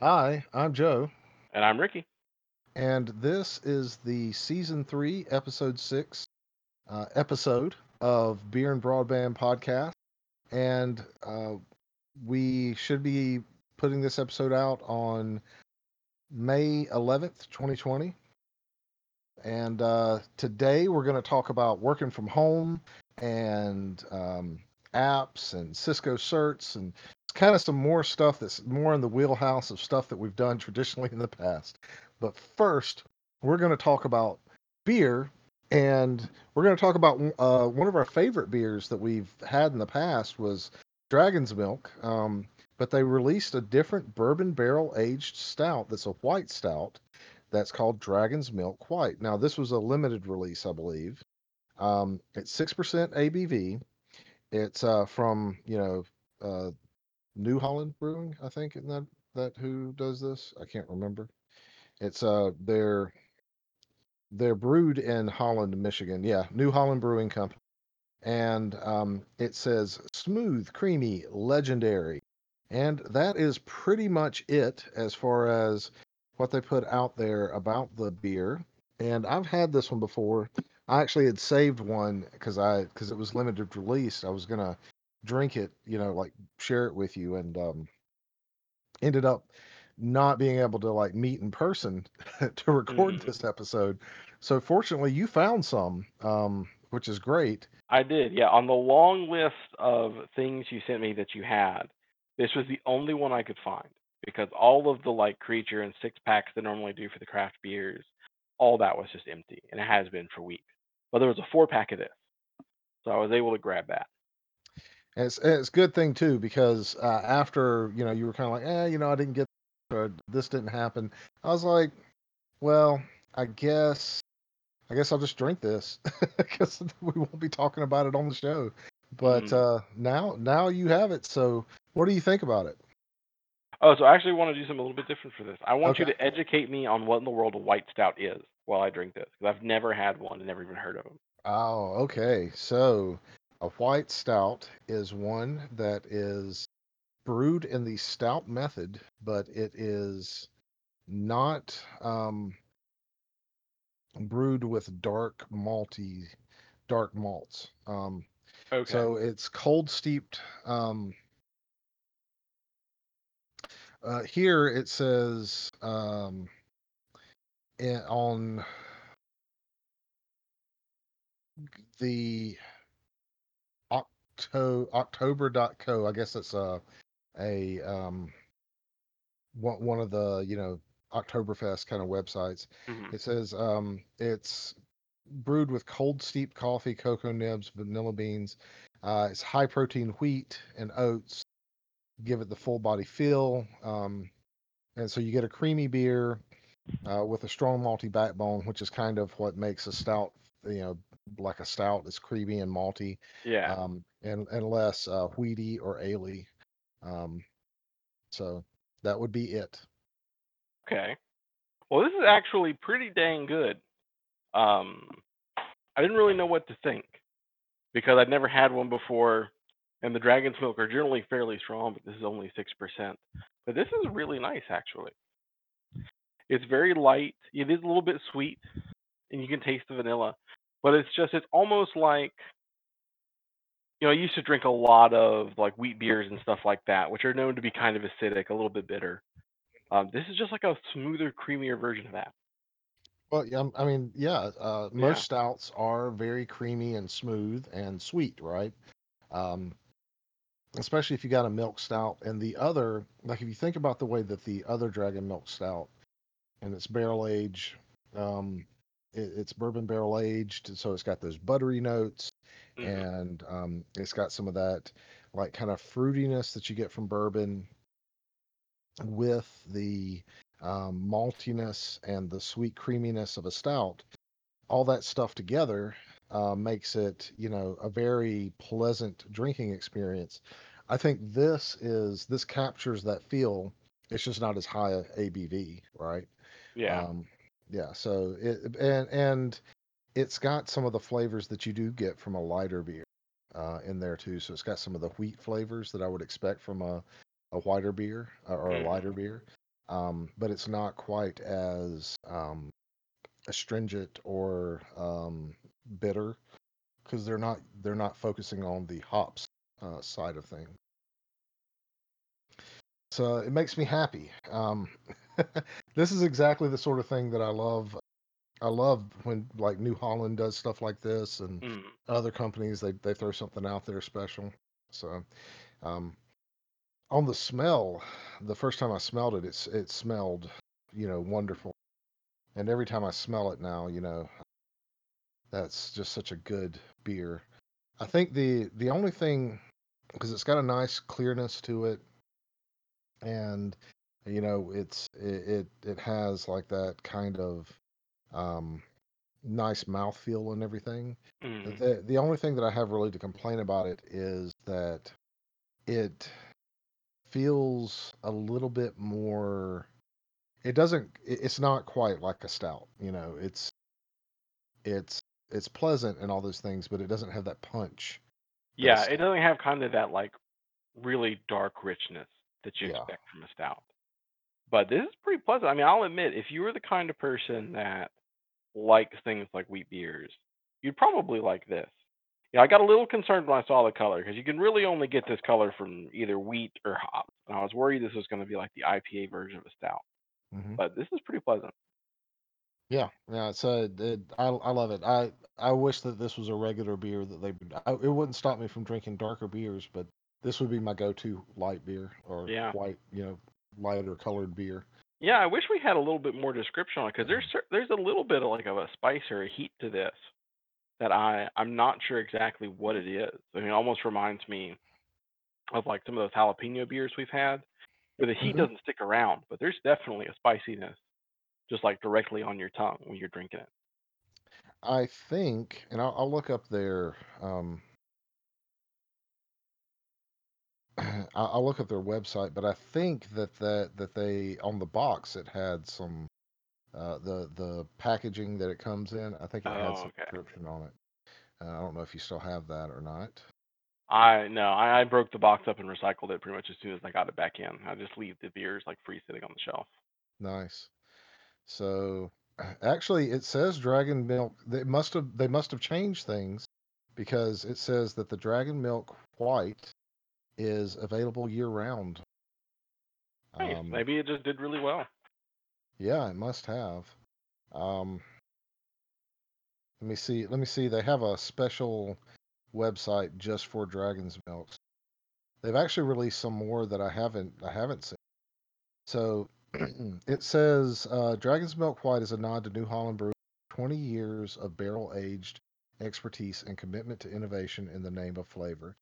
Hi, I'm Joe, And I'm Ricky. and this is the season three, episode six uh, episode of Beer and Broadband podcast. And uh, we should be putting this episode out on May 11th, 2020. And uh, today we're going to talk about working from home and um, apps and Cisco certs and it's kind of some more stuff that's more in the wheelhouse of stuff that we've done traditionally in the past. But first, we're going to talk about beer and we're going to talk about uh, one of our favorite beers that we've had in the past was Dragon's Milk. Um, but they released a different bourbon barrel aged stout that's a white stout that's called Dragon's Milk White. Now, this was a limited release, I believe. Um, it's 6% ABV. It's uh, from, you know, uh, New Holland Brewing, I think, isn't that, that who does this? I can't remember. It's uh, they're they're brewed in Holland, Michigan. Yeah, New Holland Brewing Company. And um, it says smooth, creamy, legendary. And that is pretty much it as far as what they put out there about the beer. And I've had this one before. I actually had saved one because I because it was limited release. I was gonna drink it, you know, like share it with you, and um, ended up not being able to like meet in person to record Mhm. this episode. So fortunately, you found some, um, which is great. I did, yeah. On the long list of things you sent me that you had, this was the only one I could find because all of the like creature and six packs they normally do for the craft beers, all that was just empty, and it has been for weeks. But there was a four pack of this, so I was able to grab that. And it's and it's a good thing too because uh, after you know you were kind of like, eh, you know, I didn't get or this didn't happen. I was like, well, I guess I guess I'll just drink this because we won't be talking about it on the show. But Mhm. uh, now now you have it. So what do you think about it? Oh, so I actually want to do something a little bit different for this. I want you to educate me on what in the world a white stout is while I drink this because I've never had one and never even heard of them. Oh, okay. So a white stout is one that is brewed in the stout method, but it is not um, brewed with dark malty, dark malts. Um, Okay. so it's cold steeped. Um, uh, here it says um, in, on the Octo October.co. I guess it's a a um, one one of the you know Oktoberfest kind of websites. Mhm. It says um, it's brewed with cold steeped coffee, cocoa nibs, vanilla beans. Uh, it's high protein wheat and oats. Give it the full body feel, um, and so you get a creamy beer uh, with a strong malty backbone, which is kind of what makes a stout. You know, like a stout, it's creamy and malty, Yeah. um, and and less uh, wheaty or ale. Um, so that would be it. Okay. Well, this is actually pretty dang good. Um, I didn't really know what to think because I'd never had one before, and the Dragon's Milk are generally fairly strong, but this is only six percent. But this is really nice, actually. It's very light. It is a little bit sweet, and you can taste the vanilla, but it's just it's almost like you know I used to drink a lot of like wheat beers and stuff like that, which are known to be kind of acidic, a little bit bitter. Um, this is just like a smoother, creamier version of that. Well, yeah, um, I mean, yeah, uh, Yeah. most stouts are very creamy and smooth and sweet, right? Um, especially if you got a milk stout and the other, like if you think about the way that the other Dragon Milk Stout and it's barrel aged, um, it, it's bourbon barrel aged, so it's got those buttery notes Mhm. and um, it's got some of that like kind of fruitiness that you get from bourbon with the um, maltiness and the sweet creaminess of a stout. All that stuff together uh, makes it, you know, a very pleasant drinking experience. I think this is this captures that feel. It's just not as high a ABV, right? Yeah. Um, yeah. So it and and it's got some of the flavors that you do get from a lighter beer uh, in there too. So it's got some of the wheat flavors that I would expect from a a whiter beer uh, or a lighter beer. um, but it's not quite as um, astringent or um, bitter because they're not they're not focusing on the hops uh, side of things. So it makes me happy. Um, this is exactly the sort of thing that I love. I love when like New Holland does stuff like this, and Mm. other companies they they throw something out there special. So, um, on the smell, the first time I smelled it, it's it smelled, you know, wonderful. And every time I smell it now, you know, that's just such a good beer. I think the the only thing because it's got a nice clearness to it, and you know, it's it it, it has like that kind of um, nice mouthfeel and everything. Mm. The the only thing that I have really to complain about it is that it feels a little bit more it doesn't it's not quite like a stout, you know. It's it's it's pleasant and all those things, but it doesn't have that punch Yeah, it doesn't have kind of that like really dark richness that you Yeah. expect from a stout. But this is pretty pleasant. I mean, I'll admit, if you were the kind of person that likes things like wheat beers, you'd probably like this. Yeah, I got a little concerned when I saw the color because you can really only get this color from either wheat or hops, and I was worried this was going to be like the IPA version of a stout. hmm But this is pretty pleasant. Yeah, yeah. So it, it, I I love it. I I wish that this was a regular beer that they would. I, it wouldn't stop me from drinking darker beers, but this would be my go-to light beer or Yeah. white, you know, lighter colored beer. Yeah, I wish we had a little bit more description on it because there's there's a little bit of like of a spice or a heat to this that I I'm not sure exactly what it is. I mean, it almost reminds me of like some of those jalapeno beers we've had, where the heat Mhm. doesn't stick around, but there's definitely a spiciness just like directly on your tongue when you're drinking it. I think, and I'll, I'll look up their um, I'll look at their website, but I think that that that they on the box it had some uh, the the packaging that it comes in. I think it had Oh, some okay. description on it. Uh, I don't know if you still have that or not. I no, I, I broke the box up and recycled it pretty much as soon as I got it back in. I just leave the beers like free sitting on the shelf. Nice. So actually, it says Dragon Milk. They must have they must have changed things because it says that the Dragon Milk White is available year round. Nice. Um, Maybe it just did really well. Yeah, it must have. Um, let me see. Let me see. They have a special website just for Dragon's Milk. They've actually released some more that I haven't I haven't seen. So it says uh, Dragon's Milk White is a nod to New Holland Brew, 20 years of barrel aged expertise and commitment to innovation in the name of flavor.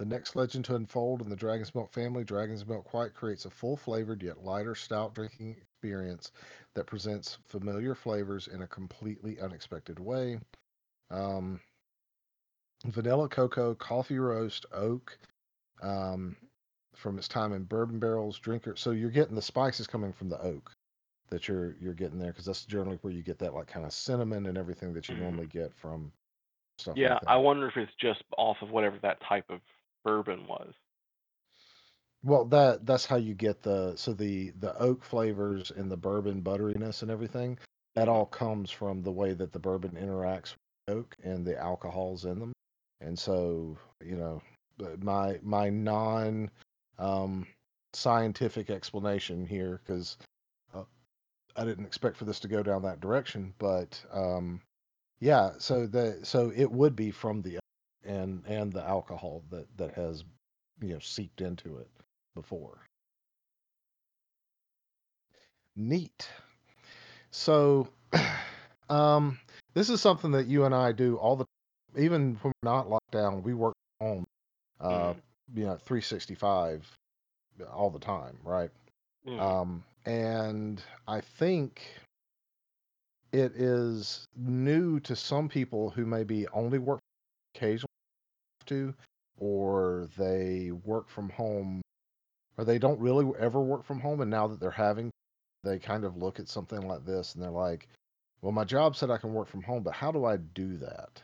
The next legend to unfold in the Dragon's Milk family, Dragon's Milk White creates a full flavored yet lighter stout drinking experience that presents familiar flavors in a completely unexpected way. Um, vanilla cocoa, coffee roast, oak, um, from its time in bourbon barrels, drinker. So you're getting the spices coming from the oak that you're you're getting there because that's generally where you get that like kind of cinnamon and everything that you Mhm. normally get from stuff Yeah, like that. I wonder if it's just off of whatever that type of bourbon was. Well, that that's how you get the so the the oak flavors and the bourbon butteriness and everything. That Mhm. all comes from the way that the bourbon interacts with oak and the alcohols in them. And so, you know, my my non um, scientific explanation here, because uh, I didn't expect for this to go down that direction, but um, yeah, so the so it would be from the and and the alcohol that that has you know seeped into it before. Neat. So, um, this is something that you and I do all the even when we're not locked down, we work home, uh, Mhm. you know, 365 all the time, right? Mhm. Um, and I think it is new to some people who maybe only work occasionally to, or they work from home, or they don't really ever work from home, and now that they're having, they kind of look at something like this and they're like, "Well, my job said I can work from home, but how do I do that?"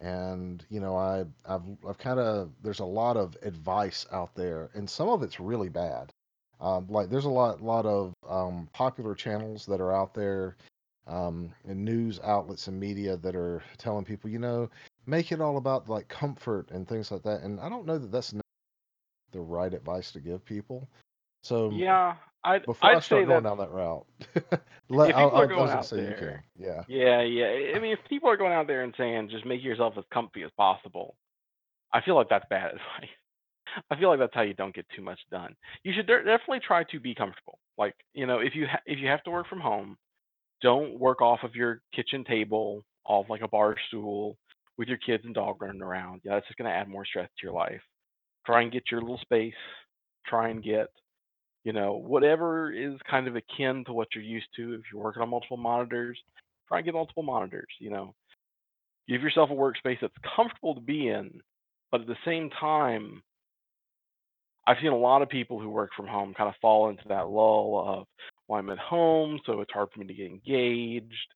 And you know, I I've I've kind of there's a lot of advice out there, and some of it's really bad. Um, like there's a lot lot of um, popular channels that are out there um, and news outlets and media that are telling people, you know, make it all about like comfort and things like that. And I don't know that that's the right advice to give people. So Yeah, I'd before I I'd say start going down that route, let if I, people I, are I going out say you can. there. Yeah. Yeah, yeah. I I mean, if people are going out there and saying just make yourself as comfy as possible, I feel like that's bad advice. I feel like that's how you don't get too much done. You should de- definitely try to be comfortable. Like, you know, if you ha- if you have to work from home, don't work off of your kitchen table, off like a bar stool with your kids and dog running around. Yeah, that's just going to add more stress to your life. Try and get your little space. Try and get, you know, whatever is kind of akin to what you're used to. If you're working on multiple monitors, try and get multiple monitors. You know, give yourself a workspace that's comfortable to be in, but at the same time, I've seen a lot of people who work from home kind of fall into that lull of, well, I'm at home, so it's hard for me to get engaged.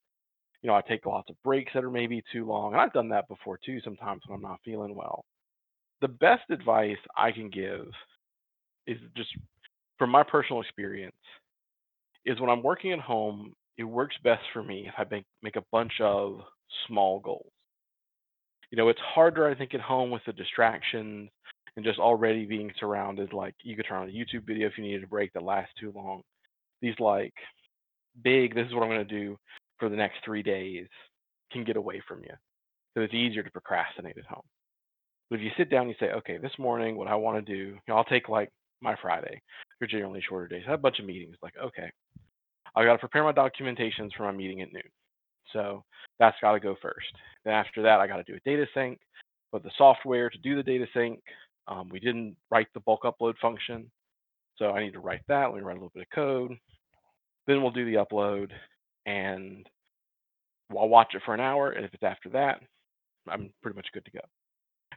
You know, I take lots of breaks that are maybe too long. And I've done that before too, sometimes when I'm not feeling well. The best advice I can give is just from my personal experience is when I'm working at home, it works best for me if I make, make a bunch of small goals. You know, it's harder, I think, at home with the distractions and just already being surrounded. Like, you could turn on a YouTube video if you needed a break that lasts too long. These, like, big, this is what I'm going to do for the next three days can get away from you. So it's easier to procrastinate at home. But if you sit down and you say, okay, this morning, what I want to do, you know, I'll take like my Friday. They're generally shorter days. I have a bunch of meetings. Like, okay, I've got to prepare my documentations for my meeting at noon. So that's got to go first. Then after that, I got to do a data sync, but the software to do the data sync, um, we didn't write the bulk upload function. So I need to write that. Let me write a little bit of code. Then we'll do the upload and I'll watch it for an hour. And if it's after that, I'm pretty much good to go.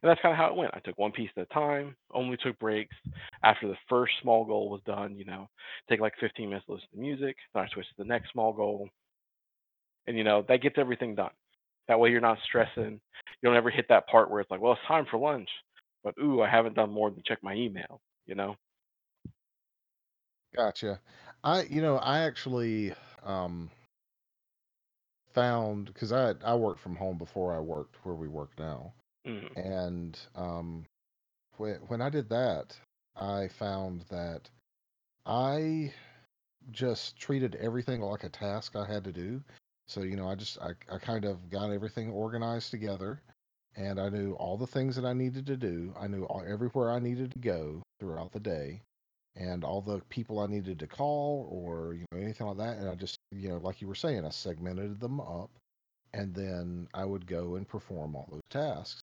And that's kind of how it went. I took one piece at a time, only took breaks. After the first small goal was done, you know, take like 15 minutes to listen to music. Then I switched to the next small goal. And, you know, that gets everything done. That way you're not stressing. You don't ever hit that part where it's like, well, it's time for lunch. But, ooh, I haven't done more than check my email, you know? Gotcha. I, you know, I actually um, found because I I worked from home before I worked where we work now, Mm, and um, when when I did that, I found that I just treated everything like a task I had to do. So, you know, I just I, I kind of got everything organized together and I knew all the things that I needed to do. I knew all, everywhere I needed to go throughout the day and all the people I needed to call or, you know, anything like that. And I just, you know, like you were saying, I segmented them up and then I would go and perform all those tasks.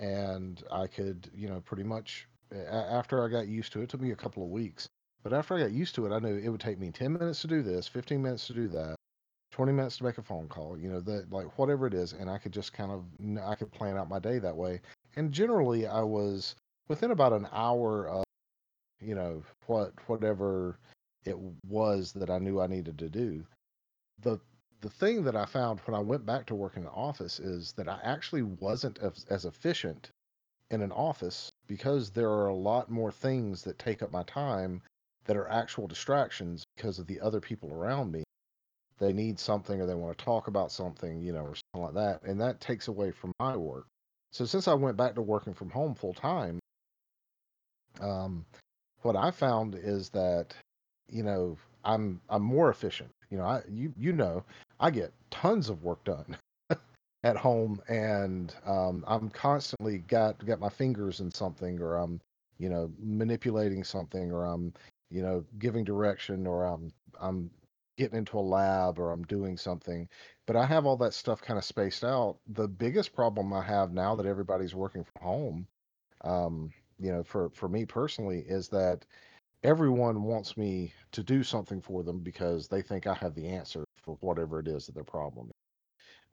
And I could, you know, pretty much after I got used to it, it took me a couple of weeks. But after I got used to it, I knew it would take me 10 minutes to do this, 15 minutes to do that, 20 minutes to make a phone call, you know, that like whatever it is. And I could just kind of, I could plan out my day that way. And generally, I was within about an hour of, you know, what, whatever it was that I knew I needed to do. The, the thing that I found when I went back to work in the office is that I actually wasn't as, as efficient in an office because there are a lot more things that take up my time that are actual distractions because of the other people around me. They need something or they want to talk about something, you know, or something like that. And that takes away from my work. So since I went back to working from home full time, um, what I found is that, you know, I'm I'm more efficient. You know, I you you know, I get tons of work done at home and um, I'm constantly got got my fingers in something or I'm you know manipulating something or I'm you know giving direction or I'm I'm getting into a lab or I'm doing something but I have all that stuff kind of spaced out the biggest problem I have now that everybody's working from home um, you know for for me personally is that everyone wants me to do something for them because they think I have the answer for whatever it is that their problem is.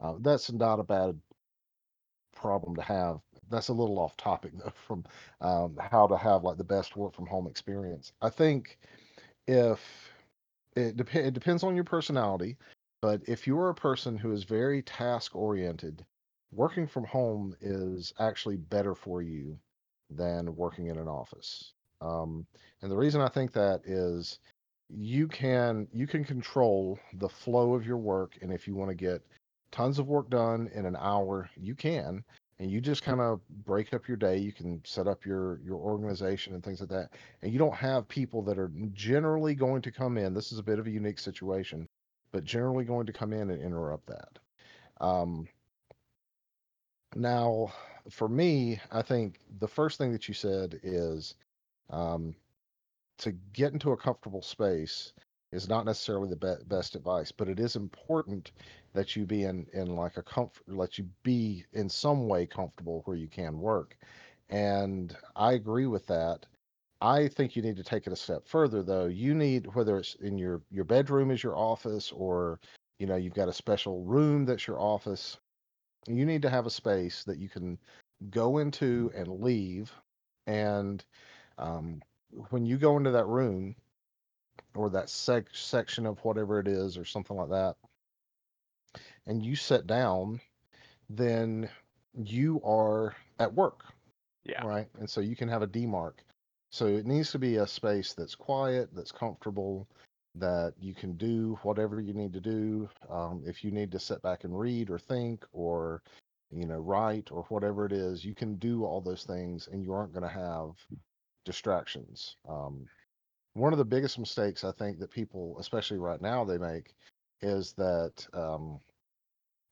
Uh, that's not a bad problem to have. That's a little off topic though from um, how to have like the best work from home experience. I think if it, dep- it depends on your personality, but if you're a person who is very task oriented, working from home is actually better for you than working in an office. Um, and the reason I think that is you can you can control the flow of your work, and if you want to get tons of work done in an hour, you can. And you just kind of break up your day. You can set up your your organization and things like that. And you don't have people that are generally going to come in. This is a bit of a unique situation, but generally going to come in and interrupt that. Um, now, for me, I think the first thing that you said is um, to get into a comfortable space is not necessarily the be- best advice, but it is important that you be in in like a comfort, let you be in some way comfortable where you can work. And I agree with that. I think you need to take it a step further though. You need whether it's in your your bedroom is your office or you know you've got a special room that's your office. You need to have a space that you can go into and leave. And um, when you go into that room or that sec- section of whatever it is or something like that and you sit down then you are at work Yeah. right? And so you can have a demarc so it needs to be a space that's quiet that's comfortable that you can do whatever you need to do um, if you need to sit back and read or think or you know write or whatever it is you can do all those things and you aren't going to have distractions um, one of the biggest mistakes I think that people, especially right now, they make is that, um,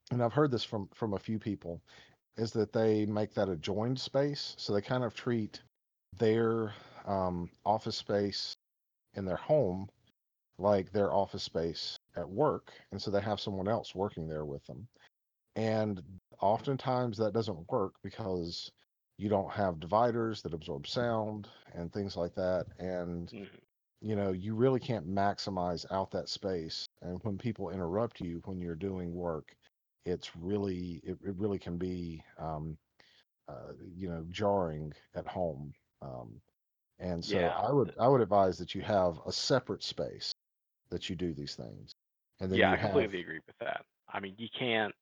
and I've heard this from from a few people, is that they make that a joined space. So they kind of treat their um, office space in their home like their office space at work, and so they have someone else working there with them. And oftentimes that doesn't work because you don't have dividers that absorb sound and things like that. And Mhm. you know, you really can't maximize out that space. And when people interrupt you when you're doing work, it's really, it, it really can be, um, uh, you know, jarring at home. Um, and so Yeah. I would, I would advise that you have a separate space that you do these things. And then Yeah, I have, completely agree with that. I mean, you can't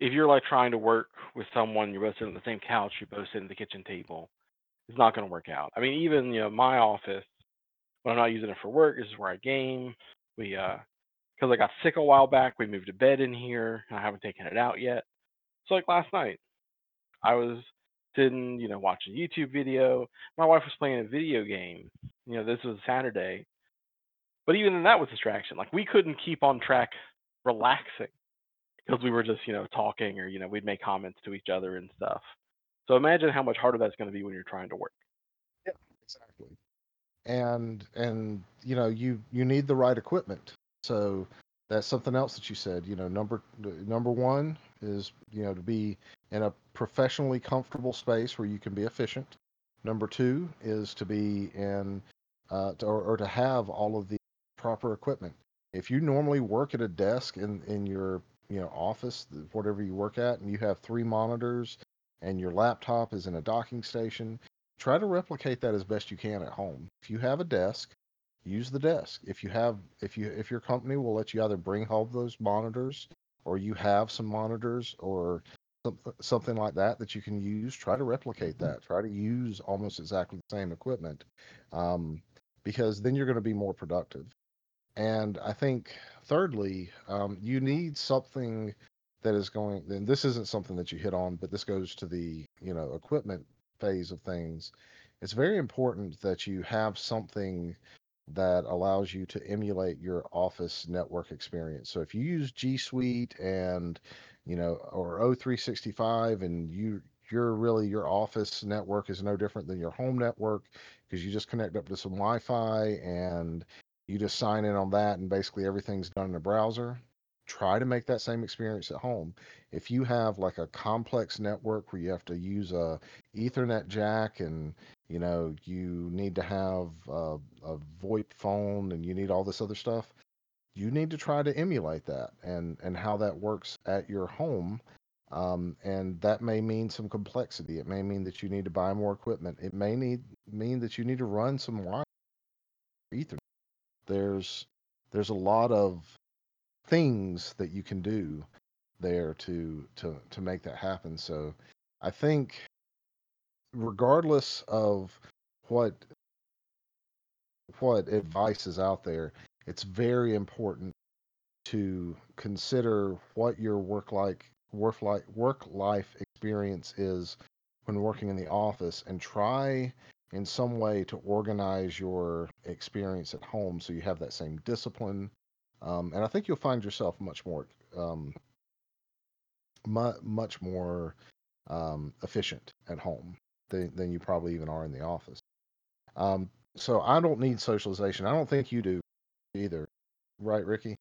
if you're like trying to work with someone, you're both sitting on the same couch, you both sit at the kitchen table. It's not going to work out. I mean, even you know, my office when I'm not using it for work, this is where I game. We uh, because I got sick a while back, we moved a bed in here. I haven't taken it out yet. So like last night, I was sitting, you know, watching a YouTube video. My wife was playing a video game. You know, this was Saturday, but even that was distraction. Like we couldn't keep on track, relaxing because we were just, you know, talking or you know, we'd make comments to each other and stuff. So imagine how much harder that's going to be when you're trying to work. yeah, exactly. And, and, you know, you, you need the right equipment. So that's something else that you said, you know, number, number one is, you know, to be in a professionally comfortable space where you can be efficient. Number two is to be in, uh, to, or, or to have all of the proper equipment. If you normally work at a desk in, in your, you know, office, whatever you work at, and you have three monitors and your laptop is in a docking station, try to replicate that as best you can at home. If you have a desk, use the desk. If you have, if you, if your company will let you either bring home those monitors or you have some monitors or some- something like that that you can use, try to replicate that. Try to use almost exactly the same equipment, um, because then you're going to be more productive. And I think, thirdly, um, you need something that is going. And this isn't something that you hit on, but this goes to the you know equipment phase of things. It's very important that you have something that allows you to emulate your office network experience. So if you use G Suite and you know or O365 and you you're really your office network is no different than your home network because you just connect up to some Wi-Fi and you just sign in on that and basically everything's done in a browser. Try to make that same experience at home. If you have like a complex network where you have to use a Ethernet jack and you know you need to have a, a VoIP phone and you need all this other stuff, you need to try to emulate that and and how that works at your home. Um, and that may mean some complexity. It may mean that you need to buy more equipment. It may need mean that you need to run some wire Ethernet. There's there's a lot of things that you can do there to to to make that happen. So I think regardless of what what advice is out there, it's very important to consider what your work like work life work life experience is when working in the office and try in some way to organize your experience at home so you have that same discipline um, and i think you'll find yourself much more um, mu- much more um, efficient at home than, than you probably even are in the office um, so i don't need socialization i don't think you do either right ricky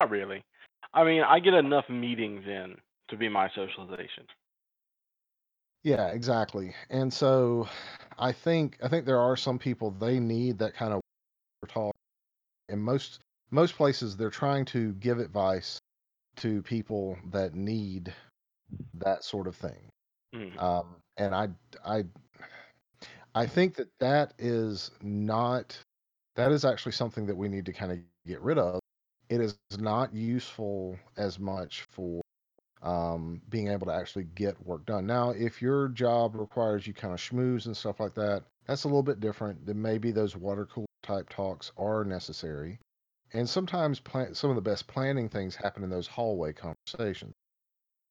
Not really. I mean, I get enough meetings in to be my socialization. Yeah, exactly. And so I think I think there are some people they need that kind of talk. In most most places they're trying to give advice to people that need that sort of thing. Mm. Um, and I I I think that that is not that is actually something that we need to kind of get rid of. It is not useful as much for um, being able to actually get work done. Now, if your job requires you kind of schmooze and stuff like that, that's a little bit different. Then maybe those water cooler type talks are necessary. And sometimes plan- some of the best planning things happen in those hallway conversations.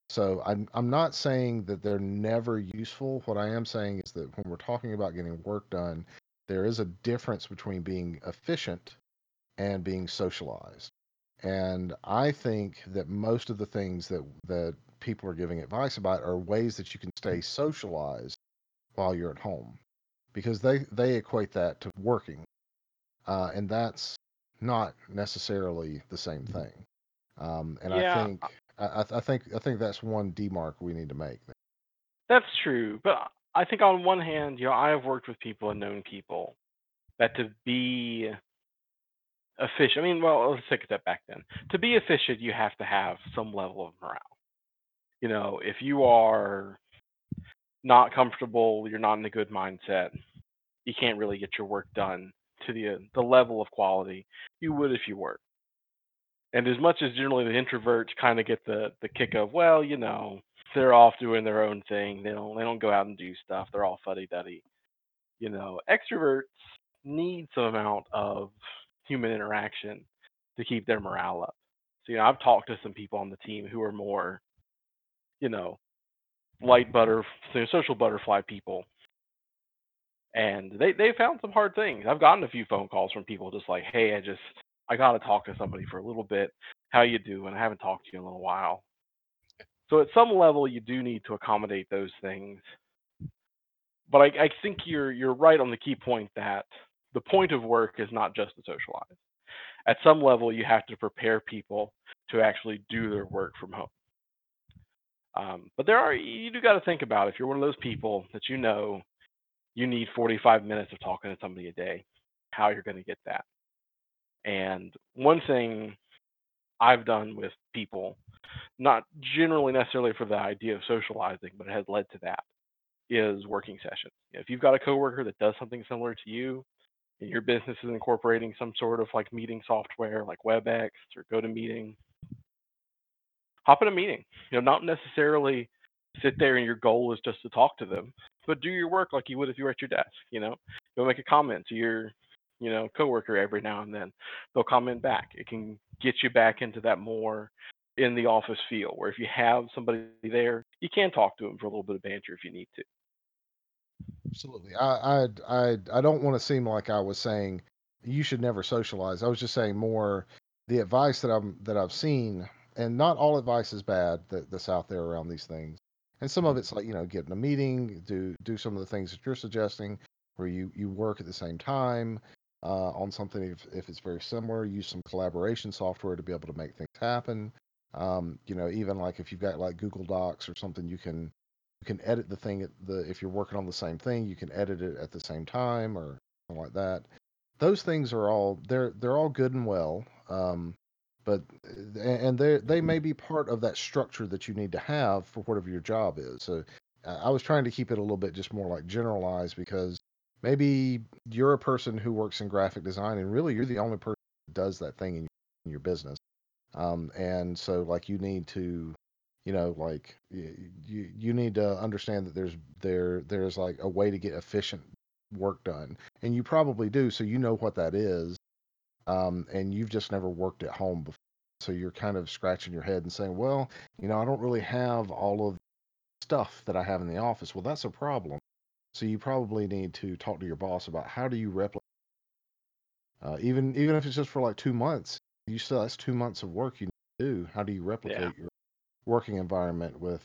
So I'm I'm not saying that they're never useful. What I am saying is that when we're talking about getting work done, there is a difference between being efficient and being socialized. And I think that most of the things that that people are giving advice about are ways that you can stay socialized while you're at home, because they they equate that to working, uh, and that's not necessarily the same thing. Um, and I think I, I I think I think that's one demark we need to make. that's true. But I think on one hand, you know, I have worked with people and known people that to be efficient, I mean, well, let's take a step back then. To be efficient, you have to have some level of morale. You know, if you are not comfortable, you're not in a good mindset, you can't really get your work done to the uh, the level of quality you would if you were. And as much as generally the introverts kind of get the the kick of, well, you know, they're off doing their own thing. They don't they don't go out and do stuff. They're all fuddy duddy. You know, extroverts need some amount of human interaction to keep their morale up. So you know, I've talked to some people on the team who are more, you know, light butter, social butterfly people, and they they found some hard things. I've gotten a few phone calls from people just like, hey, I just I got to talk to somebody for a little bit. How you doing? I haven't talked to you in a little while. So at some level, you do need to accommodate those things. But I, I think you're you're right on the key point that the point of work is not just to socialize. At some level, you have to prepare people to actually do their work from home. Um, but there are you do got to think about if you're one of those people that you know you need 45 minutes of talking to somebody a day, how you're going to get that. And one thing I've done with people, not generally necessarily for the idea of socializing, but it has led to that, is working sessions. If you've got a coworker that does something similar to you, your business is incorporating some sort of like meeting software like WebEx or GoToMeeting, hop in a meeting. You know, not necessarily sit there and your goal is just to talk to them, but do your work like you would if you were at your desk. You know, you'll make a comment to your, you know, coworker every now and then. They'll comment back. It can get you back into that more in the office feel, where if you have somebody there, you can talk to them for a little bit of banter if you need to. Absolutely. I I I I don't want to seem like I was saying you should never socialize. I was just saying more the advice that I'm that I've seen, and not all advice is bad that, that's out there around these things. And some of it's like, you know, get in a meeting, do do some of the things that you're suggesting, where you you work at the same time uh, on something if if it's very similar. Use some collaboration software to be able to make things happen. Um, you know, even like if you've got like Google Docs or something, you can you can edit the thing at the if you're working on the same thing, you can edit it at the same time or something like that. Those things are all they're they're all good and well, um, but uh, and they they may be part of that structure that you need to have for whatever your job is. So uh, I was trying to keep it a little bit just more like generalized because maybe you're a person who works in graphic design and really you're the only person that does that thing in your, in your business. Um, and so like you need to you know like you you need to understand that there's there there's like a way to get efficient work done, and you probably do, so you know what that is, um, and you've just never worked at home before. So you're kind of scratching your head and saying, well, you know, I don't really have all of the stuff that I have in the office. Well, that's a problem. So you probably need to talk to your boss about how do you replicate, uh, even even if it's just for like two months. You still that's two months of work you need to do. How do you Yeah. replicate your working environment with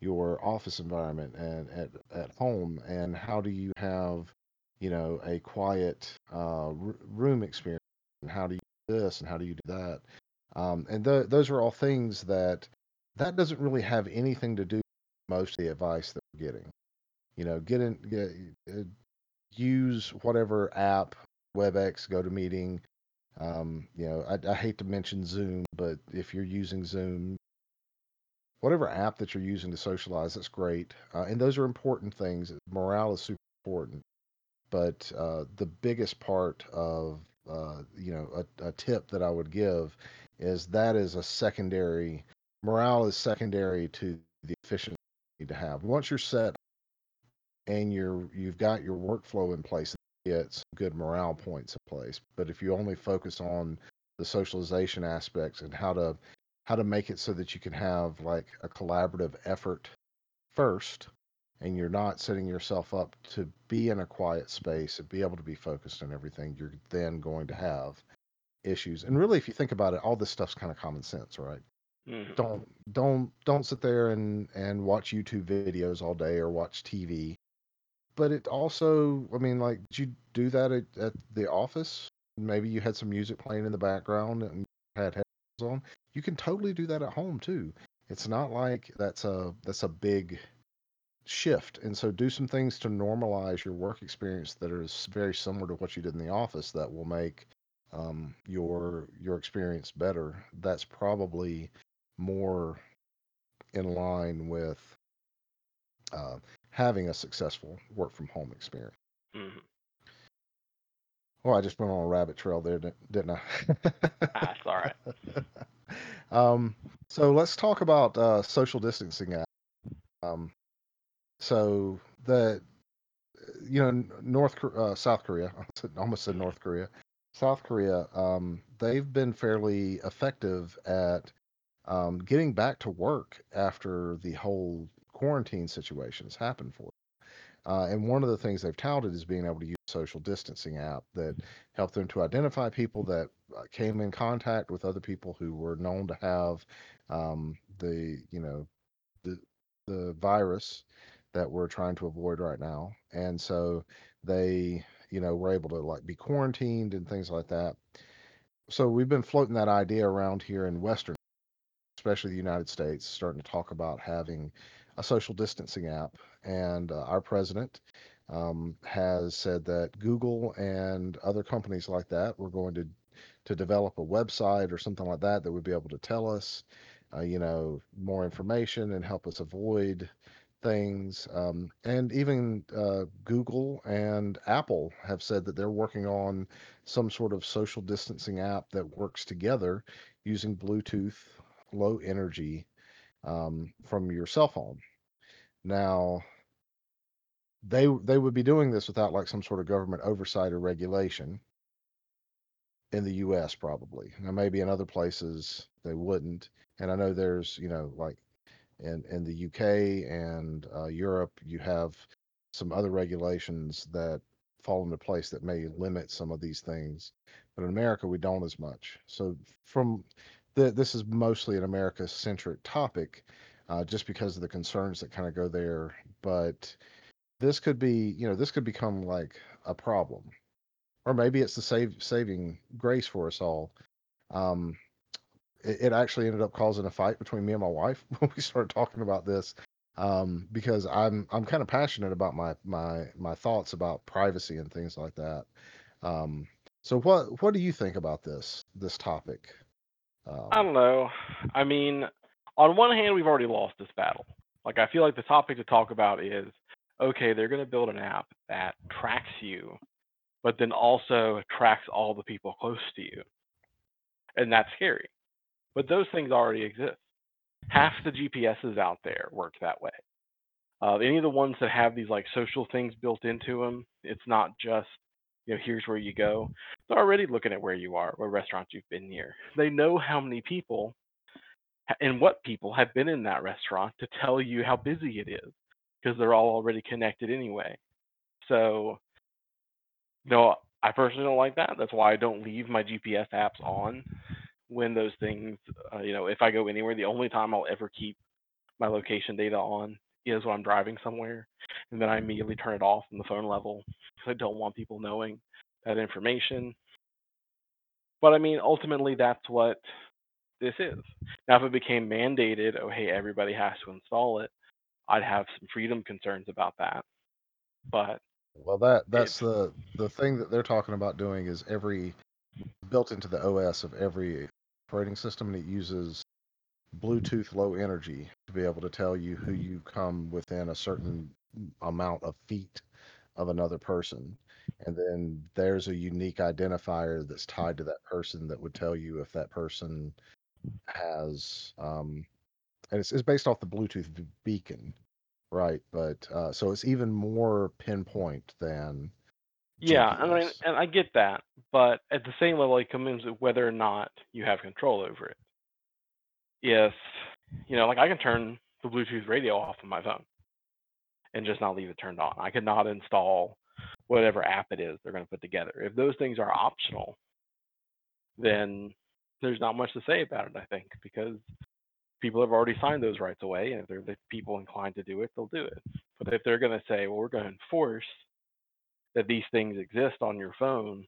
your office environment and at at home? And how do you have, you know, a quiet uh, r- room experience? And how do you do this? And how do you do that? Um, and th- those are all things that that doesn't really have anything to do with most of the advice that we're getting. You know, get in, get, uh, use whatever app, WebEx, go GoToMeeting. Um, you know, I, I hate to mention Zoom, but if you're using Zoom, whatever app that you're using to socialize, that's great. Uh, and those are important things. Morale is super important. But uh, the biggest part of, uh, you know, a, a tip that I would give is that is a secondary, morale is secondary to the efficiency to have. Once you're set and you're you've got your workflow in place, some good morale points in place. But if you only focus on the socialization aspects and how to how to make it so that you can have like a collaborative effort first and you're not setting yourself up to be in a quiet space and be able to be focused on everything you're then going to have issues and really if you think about it all this stuff's kind of common sense right? Mhm. don't don't don't sit there and and watch youtube videos all day or watch tv but it also i mean like did you do that at, at the office? Maybe you had some music playing in the background and had on you can totally do that at home too. It's not like that's a that's a big shift and so do some things to normalize your work experience that are very similar to what you did in the office that will make um, your your experience better. That's probably more in line with uh, having a successful work from home experience. Mhm. Well i just went on a rabbit trail there didn't i Ah, it's all right. um, so let's talk about uh, social distancing app. Um, so the you know North uh, South Korea I almost said North Korea South Korea um, they've been fairly effective at um, getting back to work after the whole quarantine situation has happened for. Uh, and one of the things they've touted is being able to use a social distancing app that helped them to identify people that uh, came in contact with other people who were known to have um, the you know the the virus that we're trying to avoid right now. And so they, you know, were able to like be quarantined and things like that. So we've been floating that idea around here in Western, especially the United States, starting to talk about having a social distancing app. And uh, our president um, has said that Google and other companies like that were going to to develop a website or something like that that would be able to tell us, uh, you know, more information and help us avoid things. Um, and even uh, Google and Apple have said that they're working on some sort of social distancing app that works together using Bluetooth, low energy um, from your cell phone. Now, they they would be doing this without like some sort of government oversight or regulation in the US probably. Now maybe in other places they wouldn't. And I know there's, you know, like in in the UK and uh, Europe, you have some other regulations that fall into place that may limit some of these things. But in America, we don't as much. So from the, this is mostly an America-centric topic, uh, just because of the concerns that kind of go there. But this could be, you know, this could become like a problem or maybe it's the save saving grace for us all. Um, it, it actually ended up causing a fight between me and my wife when we started talking about this, um, because I'm I'm kind of passionate about my my my thoughts about privacy and things like that. Um, so what what do you think about this this topic? I Um, don't know. I mean, on one hand, we've already lost this battle. Like, I feel like the topic to talk about is okay, they're going to build an app that tracks you, but then also tracks all the people close to you. And that's scary. But those things already exist. Half the GPSs out there work that way. Uh, any of the ones that have these like social things built into them, it's not just you know here's where you go. They're already looking at where you are, what restaurants you've been near. They know how many people and what people have been in that restaurant to tell you how busy it is because they're all already connected anyway. So, no, I personally don't like that. That's why I don't leave my GPS apps on when those things, uh, you know, if I go anywhere, the only time I'll ever keep my location data on is when I'm driving somewhere, and then I immediately mm-hmm. turn it off on the phone level because I don't want people knowing that information. But I mean, ultimately, that's what this is. Now, if it became mandated, oh, hey, everybody has to install it, I'd have some freedom concerns about that. But Well, that that's the the thing that they're talking about doing is every built into the OS of every operating system, and it uses Bluetooth low energy to be able to tell you who you come within a certain amount of feet of another person. And then there's a unique identifier that's tied to that person that would tell you if that person has, um, and it's, it's based off the Bluetooth beacon, right? But uh, so it's even more pinpoint than yeah, I mean, GPS. and I get that, but at the same level, it comes into whether or not you have control over it. If you know, like I can turn the Bluetooth radio off on my phone and just not leave it turned on. I could not install whatever app it is they're going to put together. If those things are optional, then there's not much to say about it, I think, because people have already signed those rights away, and if they're the people inclined to do it, they'll do it. But if they're going to say, well, we're going to enforce that these things exist on your phone,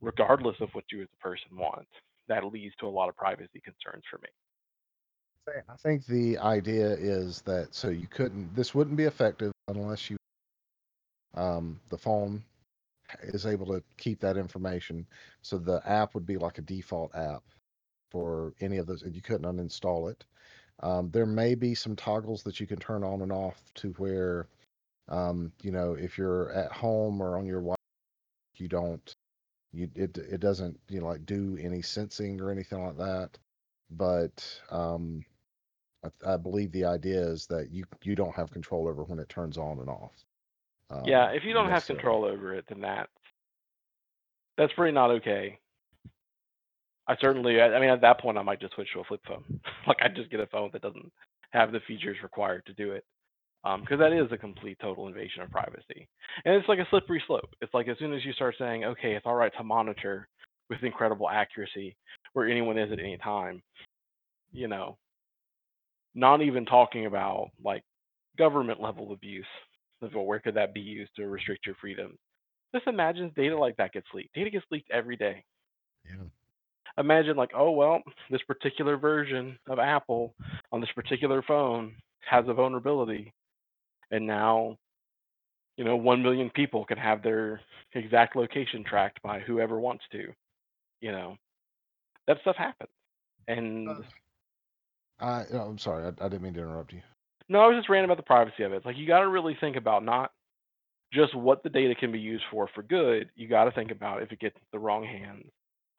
regardless of what you as a person want, that leads to a lot of privacy concerns for me. I think the idea is that so you couldn't, this wouldn't be effective unless you, um, the phone is able to keep that information. So the app would be like a default app for any of those, and you couldn't uninstall it. Um, there may be some toggles that you can turn on and off to where, um, you know, if you're at home or on your Wi, you don't, you it it doesn't you know like do any sensing or anything like that. But um, I, I believe the idea is that you you don't have control over when it turns on and off Yeah, um, if you don't have control over it, then that that's pretty not okay. I certainly, I I mean, at that point, I might just switch to a flip phone. like, I'd just get a phone that doesn't have the features required to do it, because that is a complete total invasion of privacy. And it's like a slippery slope. It's like as soon as you start saying, okay, it's all right to monitor with incredible accuracy where anyone is at any time, you know, not even talking about like government level abuse. of, Well, where could that be used to restrict your freedom? Just imagine data like that gets leaked. Data gets leaked every day. Yeah. imagine like oh well this particular version of apple on this particular phone has a vulnerability and now you know 1 million people can have their exact location tracked by whoever wants to you know that stuff happens and Uh, I, oh, I'm sorry, I, I didn't mean to interrupt you. no i was just ranting about the privacy of it it's like you got to really think about not just what the data can be used for for good you got to think about if it gets the wrong hands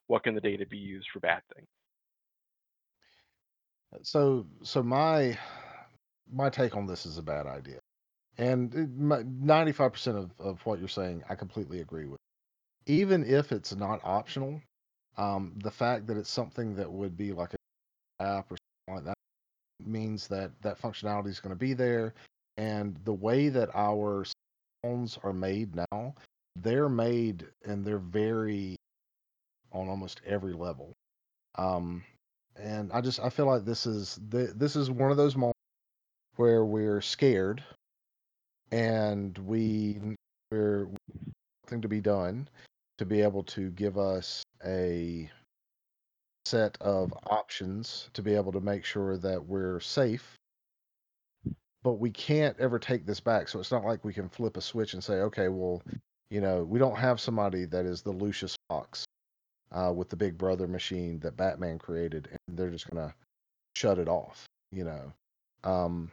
what can the data be used for bad things So, so my my take on this is a bad idea, and ninety-five percent of of what you're saying, I completely agree with. Even if it's not optional, um, the fact that it's something that would be like an app or that means that that functionality is going to be there, and the way that our phones are made now, they're made and they're very on almost every level. Um, and I just I feel like this is th- this is one of those moments where we're scared and we we're something to be done to be able to give us a set of options to be able to make sure that we're safe but we can't ever take this back so it's not like we can flip a switch and say okay well you know we don't have somebody that is the lucius fox uh, with the big brother machine that batman created and they're just gonna shut it off you know um,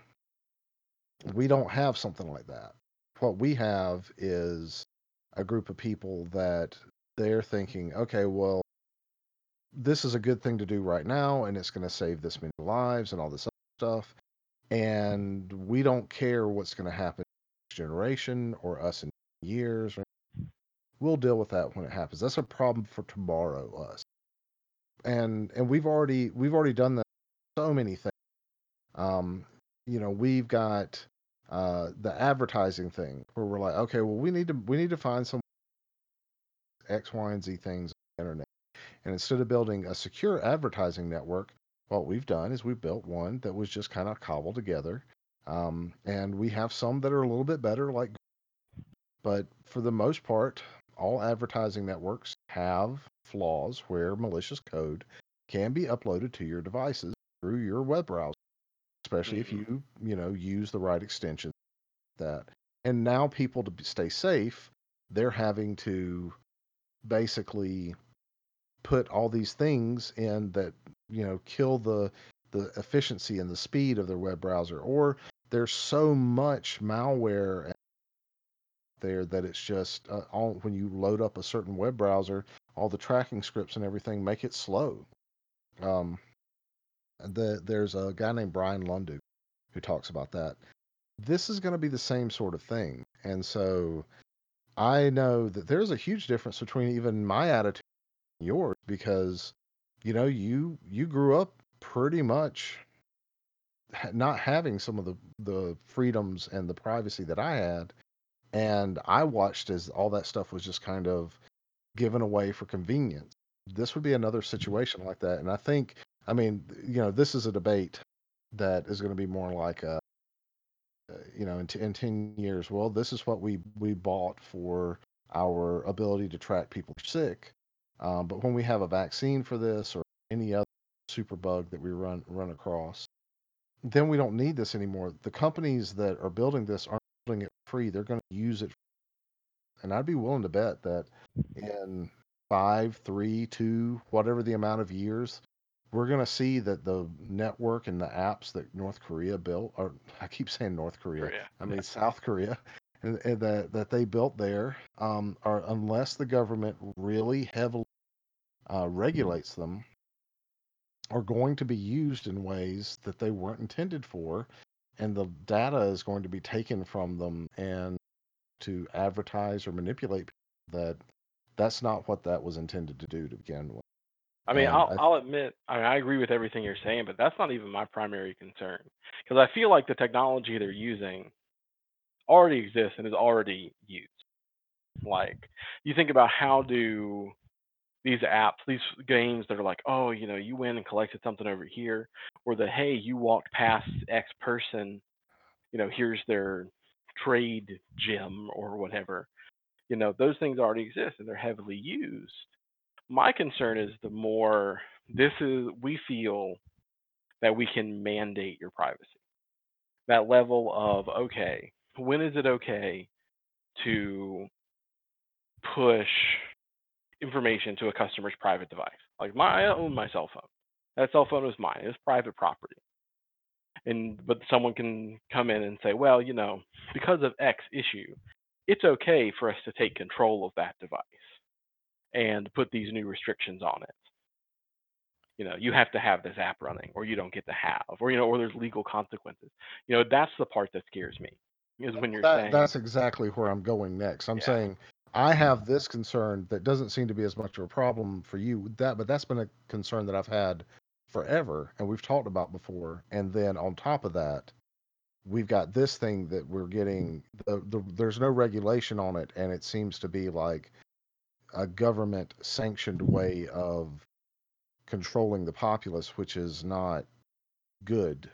we don't have something like that. What we have is a group of people that they're thinking, okay, well, this is a good thing to do right now, and it's going to save this many lives and all this stuff. and we don't care what's going to happen next generation or us in years. We'll deal with that when it happens. That's a problem for tomorrow, us. And and we've already we've already done that so many things. Um, you know, we've got uh, the advertising thing where we're like, okay, well, we need to we need to find some X, Y, and Z things on the internet. And instead of building a secure advertising network, what we've done is we've built one that was just kind of cobbled together. Um, and we have some that are a little bit better, like, but for the most part, all advertising networks have flaws where malicious code can be uploaded to your devices through your web browser, especially if Mhm. you, you know, use the right extension. That and now people to stay safe, they're having to basically put all these things in that you know kill the the efficiency and the speed of their web browser or there's so much malware there that it's just uh, all when you load up a certain web browser all the tracking scripts and everything make it slow. Um the, there's a guy named brian lundu who talks about that. This is going to be the same sort of thing and so i know that there's a huge difference between even my attitude yours because you know you you grew up pretty much not having some of the the freedoms and the privacy that I had and I watched as all that stuff was just kind of given away for convenience. This would be another situation like that and I think I mean you know this is a debate that is going to be more like a uh, you know in, t- in 10 years well this is what we we bought for our ability to track people sick um, but when we have a vaccine for this or any other super bug that we run run across then we don't need this anymore. The companies that are building this aren't building it free. They're going to use it and i'd be willing to bet that in five three two whatever the amount of years we're going to see that the network and the apps that north korea built or i keep saying north korea. Korea. i mean south korea and, and that, that they built there um, are unless the government really heavily uh, regulates them are going to be used in ways that they weren't intended for and the data is going to be taken from them and to advertise or manipulate people that that's not what that was intended to do to begin with. I mean, and I'll I, I'll admit, I mean, I agree with everything you're saying, but that's not even my primary concern because I feel like the technology they're using already exists and is already used. Like, you think about how do these apps, these games that are like, oh, you know, you went and collected something over here, or the hey, you walked past X person, you know, here's their trade gem or whatever. You know, those things already exist and they're heavily used. My concern is the more this is, we feel that we can mandate your privacy. That level of, okay, when is it okay to push information to a customer's private device? Like my, I own my cell phone. That cell phone is mine. It's private property. And but someone can come in and say, well, you know, because of X issue, it's okay for us to take control of that device and put these new restrictions on it. You know, you have to have this app running, or you don't get to have, or you know, or there's legal consequences. You know, that's the part that scares me, is when you're that saying, that's exactly where i'm going next. I'm yeah, saying i have this concern that doesn't seem to be as much of a problem for you that but that's been a concern that i've had forever and we've talked about before. And then on top of that we've got this thing that we're getting the, the, there's no regulation on it and it seems to be like a government sanctioned way of controlling the populace which is not good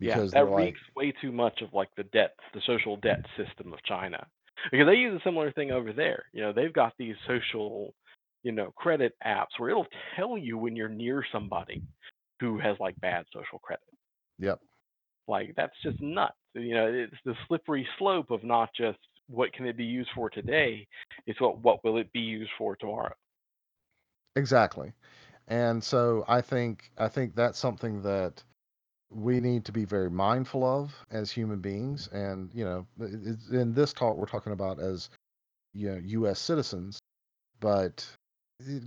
because they're that like reeks way too much of like the debt, the social debt system of China, because they use a similar thing over there. You know, they've got these social, you know, credit apps where it'll tell you when you're near somebody who has like bad social credit. yep Like that's just nuts. You know, it's the slippery slope of not just what can it be used for today, it's what what will it be used for tomorrow. exactly and so i think i think that's something that we need to be very mindful of as human beings and you know in this talk we're talking about as you know us citizens but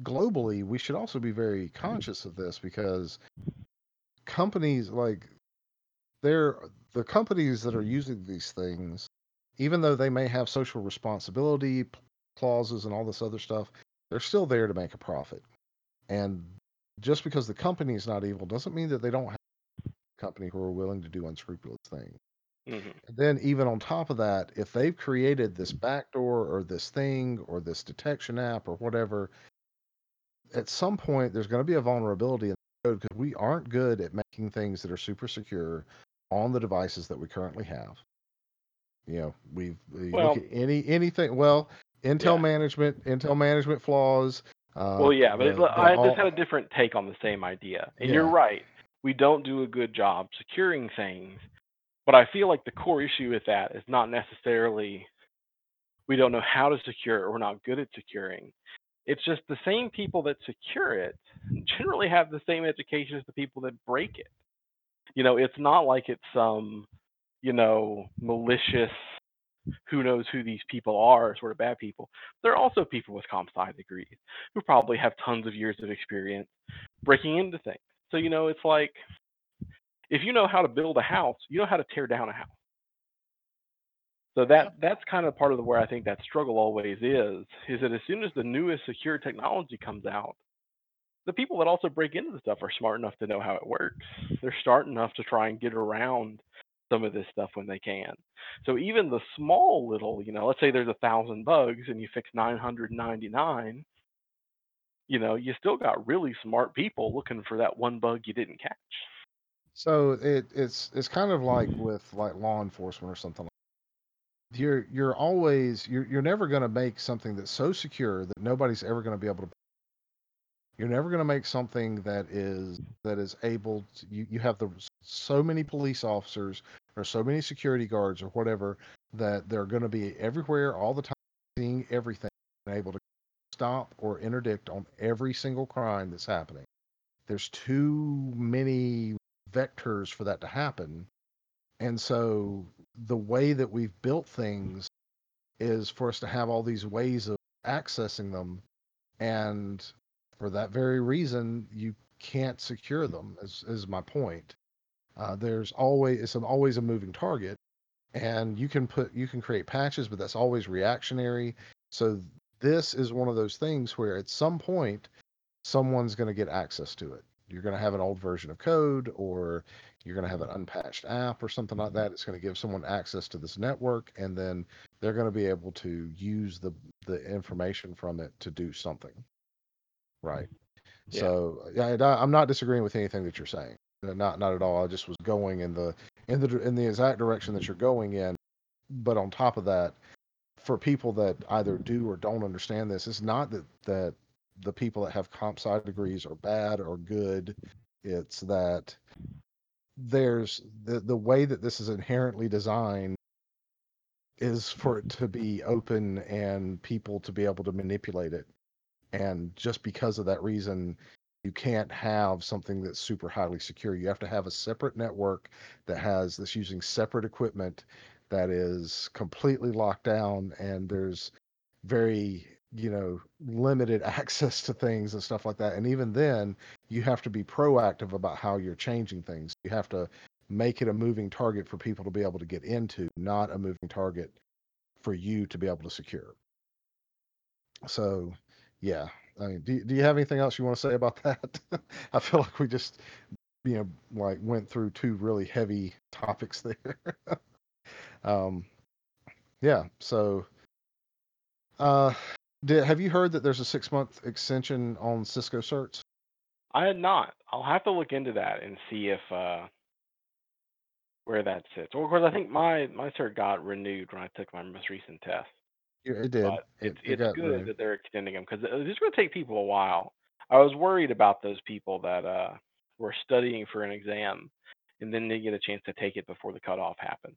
globally we should also be very conscious of this because companies like they're the companies that are using these things, even though they may have social responsibility clauses and all this other stuff, they're still there to make a profit. And just because the company is not evil doesn't mean that they don't company who are willing to do unscrupulous things. hmm And then even on top of that, if they've created this backdoor or this thing or this detection app or whatever, at some point there's going to be a vulnerability in the code because we aren't good at making things that are super secure on the devices that we currently have. You know, we've we Well- look at any anything. Well, Intel Yeah. management, Intel management flaws. Uh, Well, yeah, but the- it, the I all- just had a different take on the same idea. And you're right. We don't do a good job securing things, but I feel like the core issue with that is not necessarily we don't know how to secure it or we're not good at securing. It's just the same people that secure it generally have the same education as the people that break it. You know, it's not like it's some, you know, malicious who knows who these people are, sort of bad people. There are also people with comp sci degrees who probably have tons of years of experience breaking into things. So, you know, it's like if you know how to build a house, you know how to tear down a house. So that that's kind of part of the where I think that struggle always is, is that as soon as the newest secure technology comes out, the people that also break into the stuff are smart enough to know how it works. They're smart enough to try and get around some of this stuff when they can. So even the small little, you know, let's say there's a thousand bugs and you fix 999, you know, you still got really smart people looking for that one bug you didn't catch. So it it's it's kind of like with like law enforcement or something. like You're you're always you're you're never going to make something that's so secure that nobody's ever going to be able to. You're never going to make something that is that is able. To, you you have the so many police officers or so many security guards or whatever that they're going to be everywhere all the time, seeing everything, and able to stop or interdict on every single crime that's happening. There's too many vectors for that to happen. And so the way that we've built things is for us to have all these ways of accessing them. And for that very reason, you can't secure them, is, is my point. Uh, there's always, it's always a moving target. And you can put, you can create patches, but that's always reactionary. So this is one of those things where at some point, someone's going to get access to it. You're going to have an old version of code, or you're going to have an unpatched app or something like mm-hmm. that. It's going to give someone access to this network, and then they're going to be able to use the the information from it to do something. Right. Yeah. So yeah, I- I'm not disagreeing with anything that you're saying. Not not at all. I just was going in the in the in the exact direction that mm-hmm. you're going in. But on top of that, for people that either do or don't understand this, it's not that that the people that have comp sci degrees are bad or good. It's that there's the the way that this is inherently designed is for it to be open and people to be able to manipulate it. And just because of that reason, you can't have something that's super highly secure. You have to have a separate network that has that's using separate equipment that is completely locked down and mm. there's very you know limited access to things and stuff like that and even then you have to be proactive about how you're changing things. You have to make it a moving target for people to be able to get into not a moving target for you to be able to secure. So yeah i mean do, do you have anything else you want to say about that? I feel like we just you know like went through two really heavy topics there um yeah so uh did, have you heard that there's a six month extension on cisco certs I had not. I'll have to look into that and see if uh where that sits. Well, of course, I think my my cert got renewed when I took my most recent test. Yeah, it did But it, it's it it's got good renewed. that they're extending them because it's going to take people a while. I was worried about those people that uh were studying for an exam and then they get a chance to take it before the cutoff happened.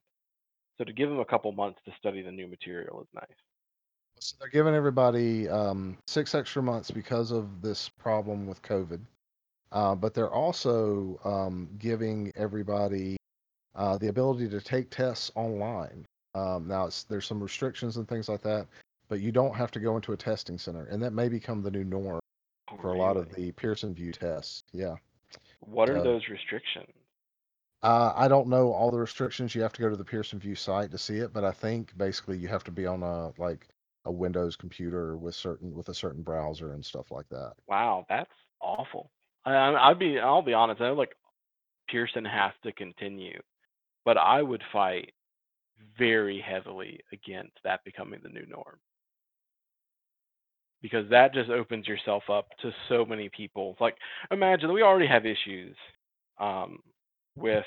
So to give them a couple months to study the new material is nice. So they're giving everybody um, six extra months because of this problem with COVID. Uh, but they're also um, giving everybody uh, the ability to take tests online. Um, now, it's, there's some restrictions and things like that, but you don't have to go into a testing center, and that may become the new norm Oh, for a lot of the Pearson VUE tests. Yeah. What are so- those restrictions? Uh, I don't know all the restrictions. You have to go to the Pearson VUE site to see it, but I think basically you have to be on a like a Windows computer with certain with a certain browser and stuff like that. Wow, that's awful. I, I'd be, I'll be honest. I know like Pearson has to continue, but I would fight very heavily against that becoming the new norm because that just opens yourself up to so many people. Like, imagine that we already have issues um, with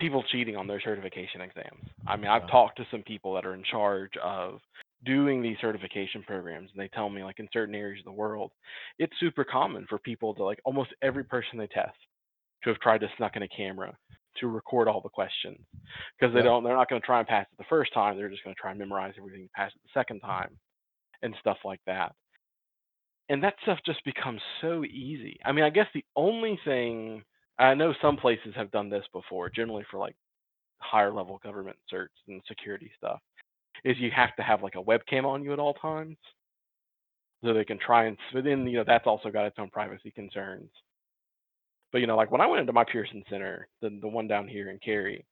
people cheating on their certification exams. I mean, I've Yeah. talked to some people that are in charge of doing these certification programs, and they tell me, like, in certain areas of the world, it's super common for people to, like, almost every person they test to have tried to snuck in a camera to record all the questions because they Yep. don't, they're not going to try and pass it the first time. They're just going to try and memorize everything, pass it the second time, and stuff like that. And that stuff just becomes so easy. I mean, I guess the only thing I know some places have done this before, generally for like higher level government certs and security stuff, is you have to have like a webcam on you at all times. So they can try and but then you know that's also got its own privacy concerns. But you know, like when I went into my Pearson Center, the the one down here in Cary,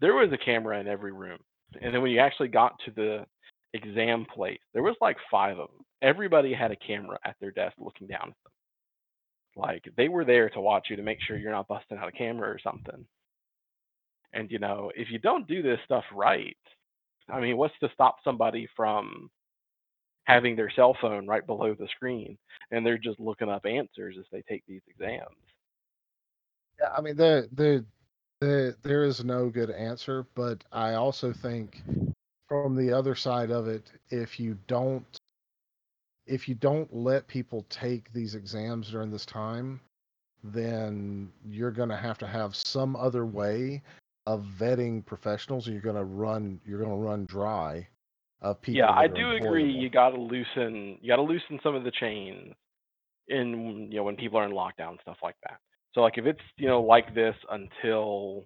there was a camera in every room. And then when you actually got to the exam place, there was like five of them. Everybody had a camera at their desk looking down at them. Like they were there to watch you to make sure you're not busting out a camera or something. And you know, if you don't do this stuff right, I mean, what's to stop somebody from having their cell phone right below the screen and they're just looking up answers as they take these exams? Yeah, I mean there there there there is no good answer, but I also think from the other side of it, if you don't if you don't let people take these exams during this time, then you're going to have to have some other way of vetting professionals, or you're going to run you're going to run dry of people. Yeah, I do agree. You got to loosen, you got to loosen some of the chains in you know when people are in lockdown stuff like that. So like if it's you know like this until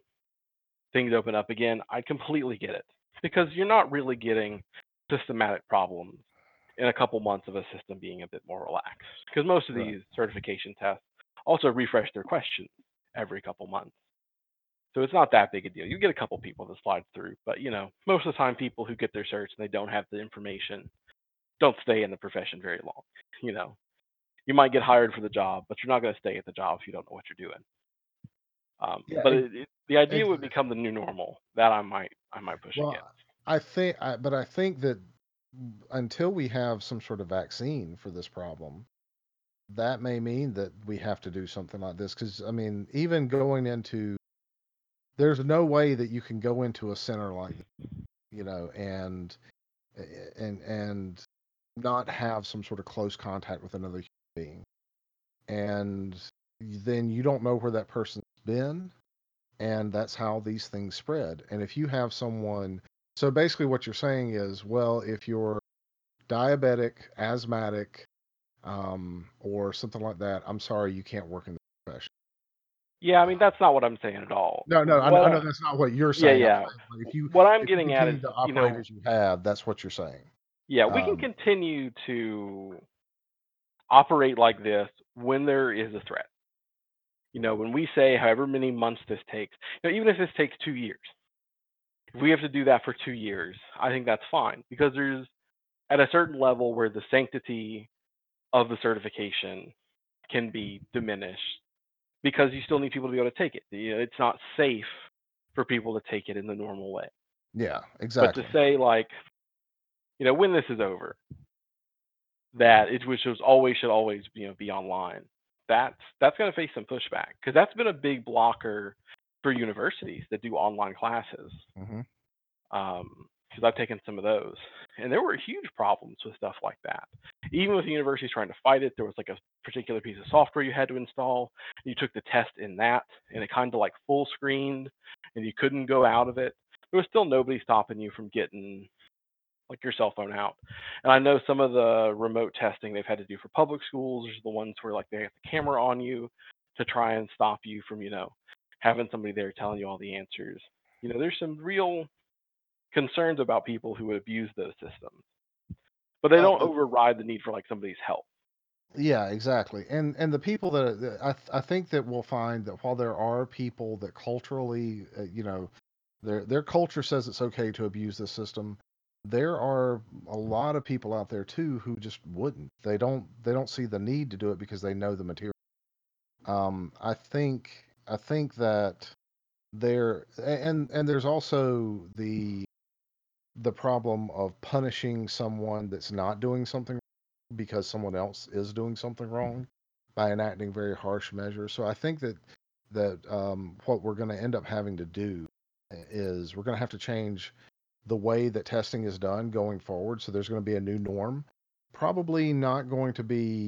things open up again, I completely get it because you're not really getting systematic problems in a couple months of a system being a bit more relaxed because most of Right. these certification tests also refresh their questions every couple months. So it's not that big a deal. You get a couple people that slide through, but you know, most of the time people who get their certs and they don't have the information don't stay in the profession very long. You know, you might get hired for the job, but you're not going to stay at the job if you don't know what you're doing. Um, Yeah, but it, it, the idea would become the new normal. That I might I might push Well, against. I think, I, but I think that until we have some sort of vaccine for this problem, that may mean that we have to do something like this. Because I mean, even going into, there's no way that you can go into a center like, you know, and and and not have some sort of close contact with another human being, and then you don't know where that person's been, and that's how these things spread. And if you have someone, so basically what you're saying is, well, if you're diabetic, asthmatic, um, or something like that, I'm sorry, you can't work in the profession. Yeah, I mean that's not what I'm saying at all. No, no, I, I know that's not what you're saying. I'm yeah. like, if you What I'm getting at is, continue to you know, you have, that's what you're saying. yeah, we can Um, continue to operate like this when there is a threat. You know, when we say however many months this takes, you know, even if this takes two years, if we have to do that for two years, I think that's fine because there's at a certain level where the sanctity of the certification can be diminished because you still need people to be able to take it. It's not safe for people to take it in the normal way. yeah, exactly. But to say like, you know, when this is over, that it which was always should always you know be online. That's that's going to face some pushback because that's been a big blocker for universities that do online classes. hmm Because I've taken some of those, and there were huge problems with stuff like that. Even with the universities trying to fight it, there was like a particular piece of software you had to install. You took the test in that, and it kind of like full screened, and you couldn't go out of it. There was still nobody stopping you from getting like your cell phone out. And I know some of the remote testing they've had to do for public schools is the ones where like they have the camera on you to try and stop you from, you know, having somebody there telling you all the answers. You know, there's some real concerns about people who would abuse those systems. But they don't override the need for like somebody's help. Yeah, exactly. And and the people that, that I th- I think that we'll find that while there are people that culturally, uh, you know, their their culture says it's okay to abuse the system, there are a lot of people out there too who just wouldn't. They don't they don't see the need to do it because they know the material. Um, I think I think that there and and there's also the the problem of punishing someone that's not doing something because someone else is doing something wrong by enacting very harsh measures. So I think that that um, what we're going to end up having to do is we're going to have to change the way that testing is done going forward. So there's going to be a new norm. Probably not going to be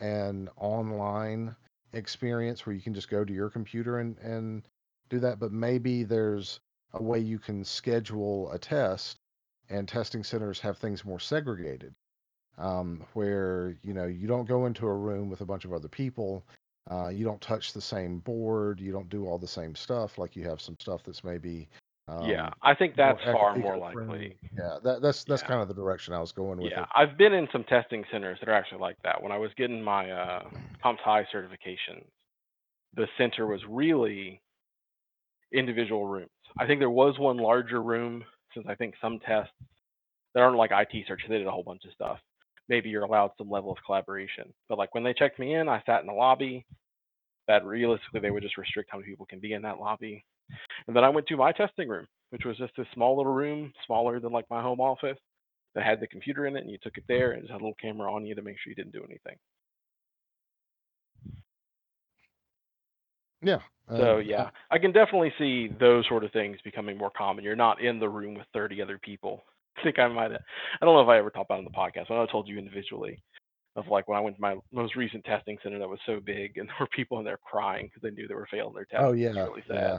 an online experience where you can just go to your computer and, and do that, but maybe there's a way you can schedule a test and testing centers have things more segregated um, where you know you don't go into a room with a bunch of other people uh, you don't touch the same board you don't do all the same stuff like you have some stuff that's maybe Yeah, um, I think that's eco- far more likely. yeah that, that's that's Yeah. kind of the direction i was going with Yeah, it I've been in some testing centers that are actually like that. When I was getting my uh, CompTIA certification, the center was really individual rooms. I think there was one larger room since I think some tests that aren't like IT certs, they did a whole bunch of stuff. Maybe you're allowed some level of collaboration. But like when they checked me in, I sat in the lobby. That realistically they would just restrict how many people can be in that lobby. And then I went to my testing room, which was just a small little room, smaller than like my home office, that had the computer in it, and you took it there and just had a little camera on you to make sure you didn't do anything. yeah So uh, yeah, I can definitely see those sort of things becoming more common. You're not in the room with 30 other people. I think I might have, I don't know if I ever talked about it on the podcast, but I told you individually of like when I went to my most recent testing center that was so big and there were people in there crying because they knew they were failing their test. oh yeah really sad. yeah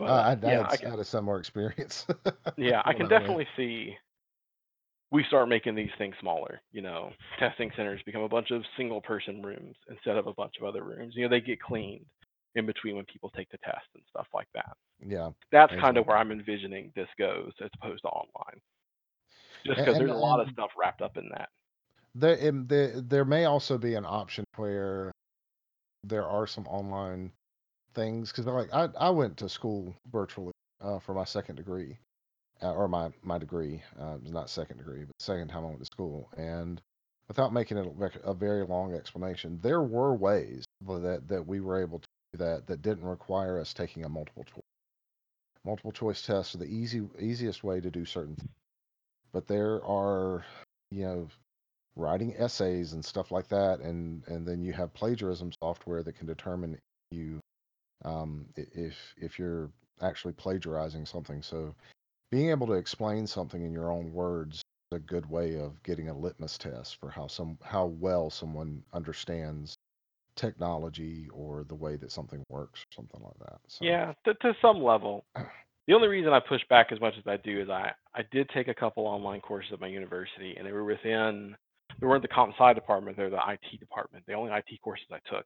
But uh, I, I, yeah, I can, had a similar experience yeah, I can I definitely see we start making these things smaller. You know, testing centers become a bunch of single person rooms instead of a bunch of other rooms. You know, they get cleaned in between when people take the test and stuff like that. yeah That's kind of where I'm envisioning this goes as opposed to online. Just because there's a lot of stuff wrapped up in that. there, there there may also be an option where there are some online things because like I, I went to school virtually uh, for my second degree uh, or my my degree uh, not second degree but second time I went to school and without making it a very long explanation there were ways that that we were able to do that that didn't require us taking a multiple choice. Multiple choice tests are the easy easiest way to do certain things but there are you know writing essays and stuff like that and and then you have plagiarism software that can determine you um, if if you're actually plagiarizing something. So being able to explain something in your own words is a good way of getting a litmus test for how some how well someone understands technology or the way that something works or something like that. So Yeah, to, to some level. The only reason I push back as much as I do is I, I did take a couple online courses at my university, and they were within, they weren't the comp sci department, they're the IT department. The only IT courses I took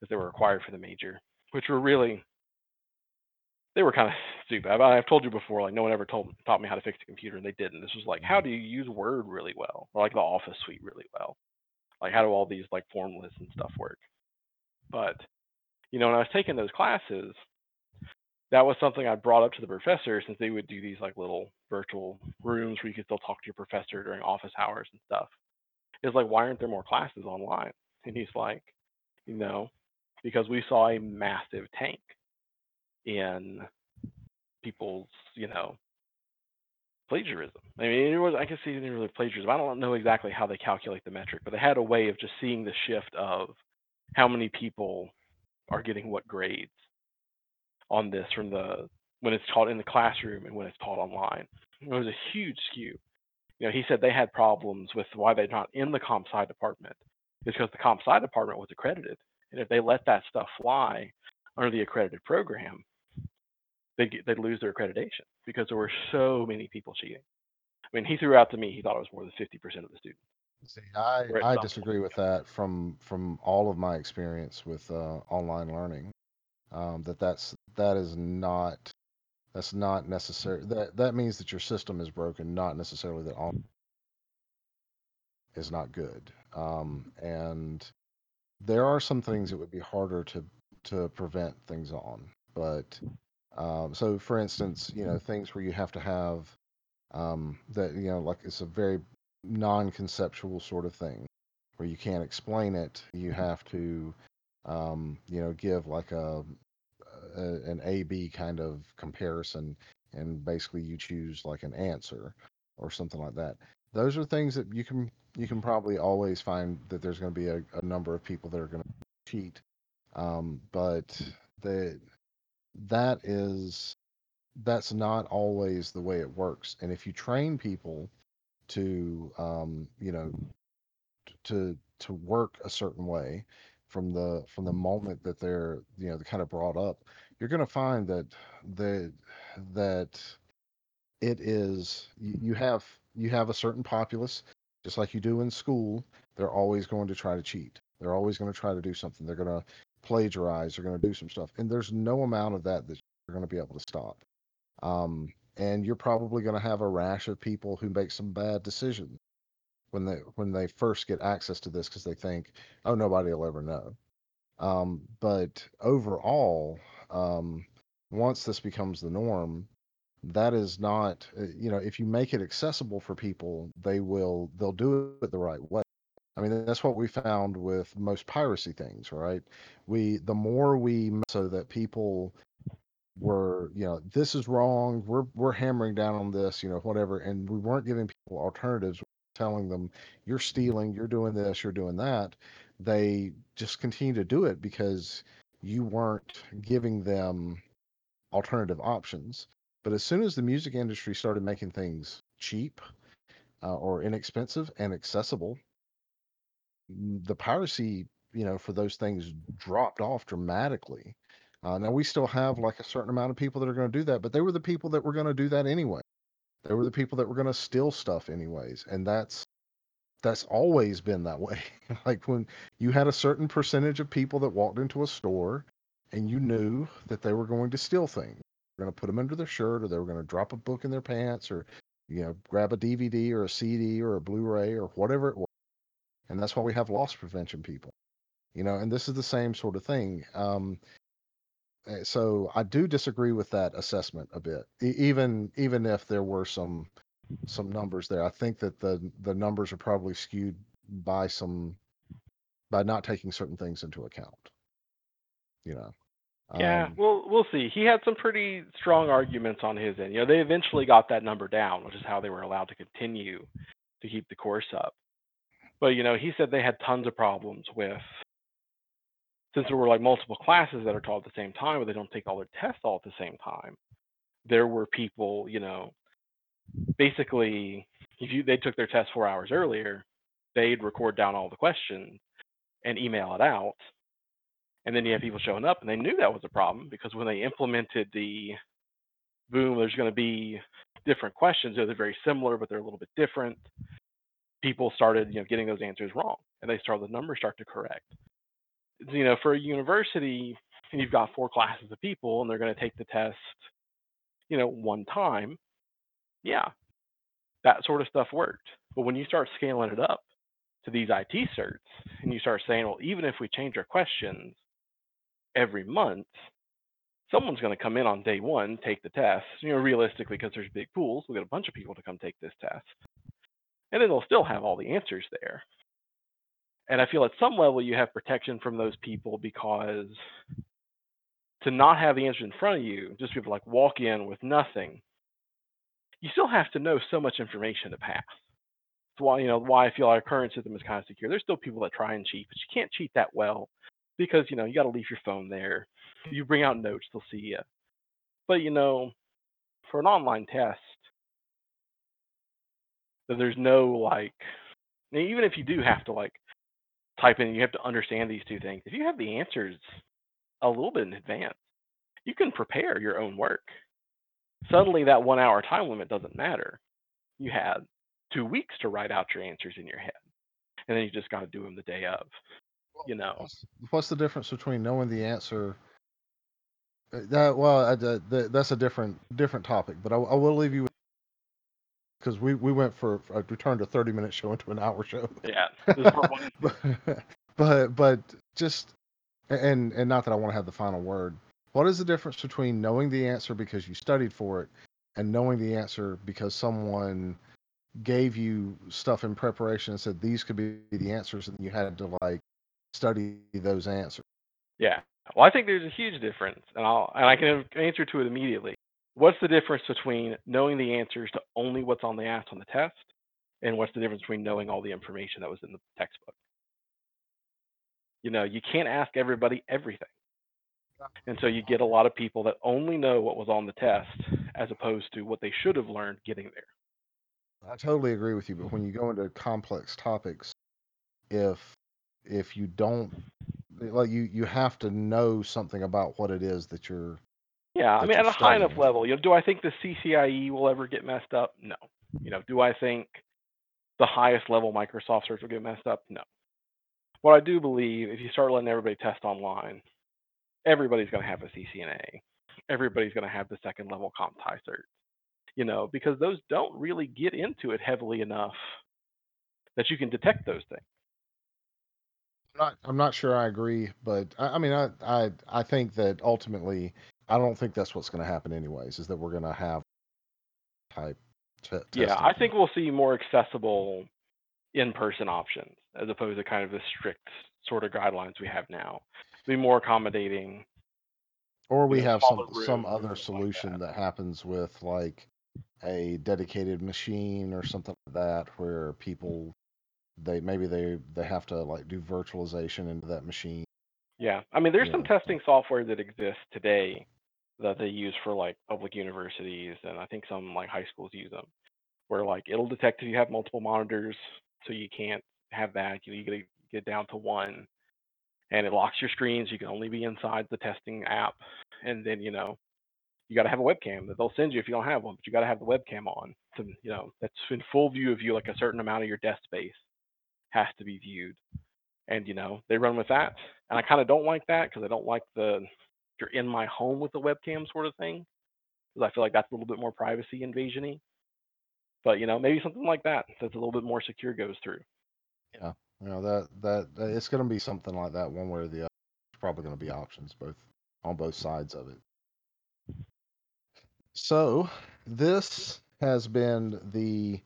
because they were required for the major, which were really, they were kind of stupid. I've, I've told you before, like no one ever told taught me how to fix a computer, and they didn't. This was like, how mm-hmm. do you use Word really well, or like the Office suite really well? Like how do all these like formulas and stuff work? But you know, when I was taking those classes, that was something I brought up to the professor since they would do these like little virtual rooms where you could still talk to your professor during office hours and stuff. It's like, why aren't there more classes online? And he's like, you know, because we saw a massive tank in people's, you know, plagiarism. I mean, it was I can see didn't really plagiarism. I don't know exactly how they calculate the metric, but they had a way of just seeing the shift of how many people are getting what grades on this from the when it's taught in the classroom and when it's taught online. It was a huge skew. You know, he said they had problems with why they're not in the comp sci department is because the comp sci department was accredited, and if they let that stuff fly under the accredited program, they'd get, they'd lose their accreditation because there were so many people cheating. I mean, he threw out to me he thought it was more than fifty percent of the students. see, I I disagree with that from from all of my experience with uh, online learning. Um, that that's that is not that's not necessary. That that means that your system is broken, not necessarily that all is not good. um, and there are some things that would be harder to to prevent things on. But um, so, for instance, you know, things where you have to have um, that you know, like it's a very non-conceptual sort of thing where you can't explain it. You have to, um, you know, give like a, a an A/B kind of comparison, and basically you choose like an answer or something like that. Those are things that you can you can probably always find that there's going to be a, a number of people that are going to cheat, um, but the that is that's not always the way it works. And if you train people to, um, you know, to to work a certain way from the from the moment that they're you know kind of brought up, you're going to find that the that it is you, you have you have a certain populace just like you do in school. They're always going to try to cheat. They're always going to try to do something. They're going to plagiarize. They're going to do some stuff, and there's no amount of that that you're going to be able to stop. Um, and you're probably going to have a rash of people who make some bad decisions when they when they first get access to this because they think, oh, nobody will ever know. Um, but overall, um, once this becomes the norm, that is not, uh, you know, if you make it accessible for people, they will they'll do it the right way. I mean, that's what we found with most piracy things, right? We the more we so that people were, you know, this is wrong. We're we're hammering down on this, you know, whatever, and we weren't giving people alternatives, telling them you're stealing, you're doing this, you're doing that. They just continue to do it because you weren't giving them alternative options. But as soon as the music industry started making things cheap uh, or inexpensive and accessible, the piracy, you know, for those things dropped off dramatically. Uh, now we still have like a certain amount of people that are going to do that, but they were the people that were going to do that anyway. They were the people that were going to steal stuff anyways, and that's that's always been that way. like when you had a certain percentage of people that walked into a store and you knew that they were going to steal things. They're going to put them under their shirt or they were going to drop a book in their pants or you know grab a DVD or a CD or a Blu-ray or whatever it was. And that's why we have loss prevention people. You know, and this is the same sort of thing. Um, eh, so I do disagree with that assessment a bit. E- even even if there were some some numbers there, I think that the the numbers are probably skewed by some by not taking certain things into account. You know. Yeah, Um, well, we'll see. He had some pretty strong arguments on his end. You know, they eventually got that number down, which is how they were allowed to continue to keep the course up. But you know, he said they had tons of problems with since there were like multiple classes that are taught at the same time, but they don't take all their tests all at the same time. There were people, you know, basically, if you they took their test four hours earlier, they'd record down all the questions and email it out. And then you have people showing up, and they knew that was a problem because when they implemented the boom, there's going to be different questions. They're very similar, but they're a little bit different. People started, you know, getting those answers wrong, and they started the numbers start to correct. You know, for a university, you've got four classes of people, and they're going to take the test, you know, one time. Yeah, that sort of stuff worked. But when you start scaling it up to these IT certs, and you start saying, well, even if we change our questions every month, someone's going to come in on day one, take the test. You know, realistically, because there's big pools, we'll get a bunch of people to come take this test, and then they'll still have all the answers there. And I feel at some level you have protection from those people because to not have the answer in front of you, just people like walk in with nothing, you still have to know so much information to pass. That's why you know why I feel our current system is kind of secure. There's still people that try and cheat, but you can't cheat that well because you know you got to leave your phone there. Mm. You bring out notes, they'll see you. But you know, for an online test, there's no like, even if you do have to like type in, you have to understand these two things. If you have the answers a little bit in advance, you can prepare your own work. Suddenly, that one hour time limit doesn't matter. You had two weeks to write out your answers in your head, and then you just got to do them the day of. You know, what's, the difference between knowing the answer? uh, That well, the, the, that's a different different topic, but I, I will leave you with because we we went for uh, we turned a thirty minute show into an hour show. Yeah, this is part one. but, but but just and and not that I want to have the final word. What is the difference between knowing the answer because you studied for it and knowing the answer because someone gave you stuff in preparation and said these could be the answers and you had to like study those answers? Yeah. Well, I think there's a huge difference, and I'll and I can answer to it immediately. What's the difference between knowing the answers to only what's on the asked on the test, and what's the difference between knowing all the information that was in the textbook? You know, you can't ask everybody everything. And so you get a lot of people that only know what was on the test as opposed to what they should have learned getting there. I totally agree with you, but when you go into complex topics, if if you don't eh, like you you have to know something about what it is that you're Yeah, I mean, at a high enough level, you know, do I think the CCIE will ever get messed up? No. You know, do I think the highest level Microsoft cert will get messed up? No. What I do believe, if you start letting everybody test online, everybody's going to have a CCNA. Everybody's going to have the second level CompTIA cert. You know, because those don't really get into it heavily enough that you can detect those things. I'm not I'm not sure I agree, but I, I mean I, I I think that ultimately I don't think that's what's going to happen anyways. Is that we're going to have type te- Yeah. I think we'll see more accessible in-person options as opposed to kind of the strict sort of guidelines we have now. Be more accommodating. or you we know, have some some other stuff like solution that. that happens with like a dedicated machine or something like that where people they maybe they they have to like do virtualization into that machine. Yeah, I mean, there's some testing software that exists today that they use for like public universities, and I think some like high schools use them, where like it'll detect if you have multiple monitors, so you can't have that. You, know, you gotta get down to one, and it locks your screens. You can only be inside the testing app, and then you know you got to have a webcam that they'll send you if you don't have one, but you got to have the webcam on. To you know that's in full view of you, like a certain amount of your desk space has to be viewed, and you know they run with that. And I kind of don't like that because I don't like the you're in my home with the webcam sort of thing because I feel like that's a little bit more privacy invasiony. But you know maybe something like that that's a little bit more secure goes through. Yeah. You know that that, that it's going to be something like that one way or the other. There's probably going to be options both on both sides of it. So, this has been the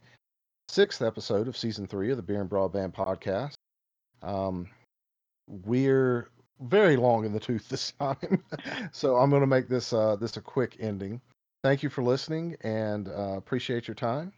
sixth episode of season three of the Beer and Broadband podcast. Um, we're very long in the tooth this time, so I'm going to make this uh, this a quick ending. Thank you for listening and uh, appreciate your time.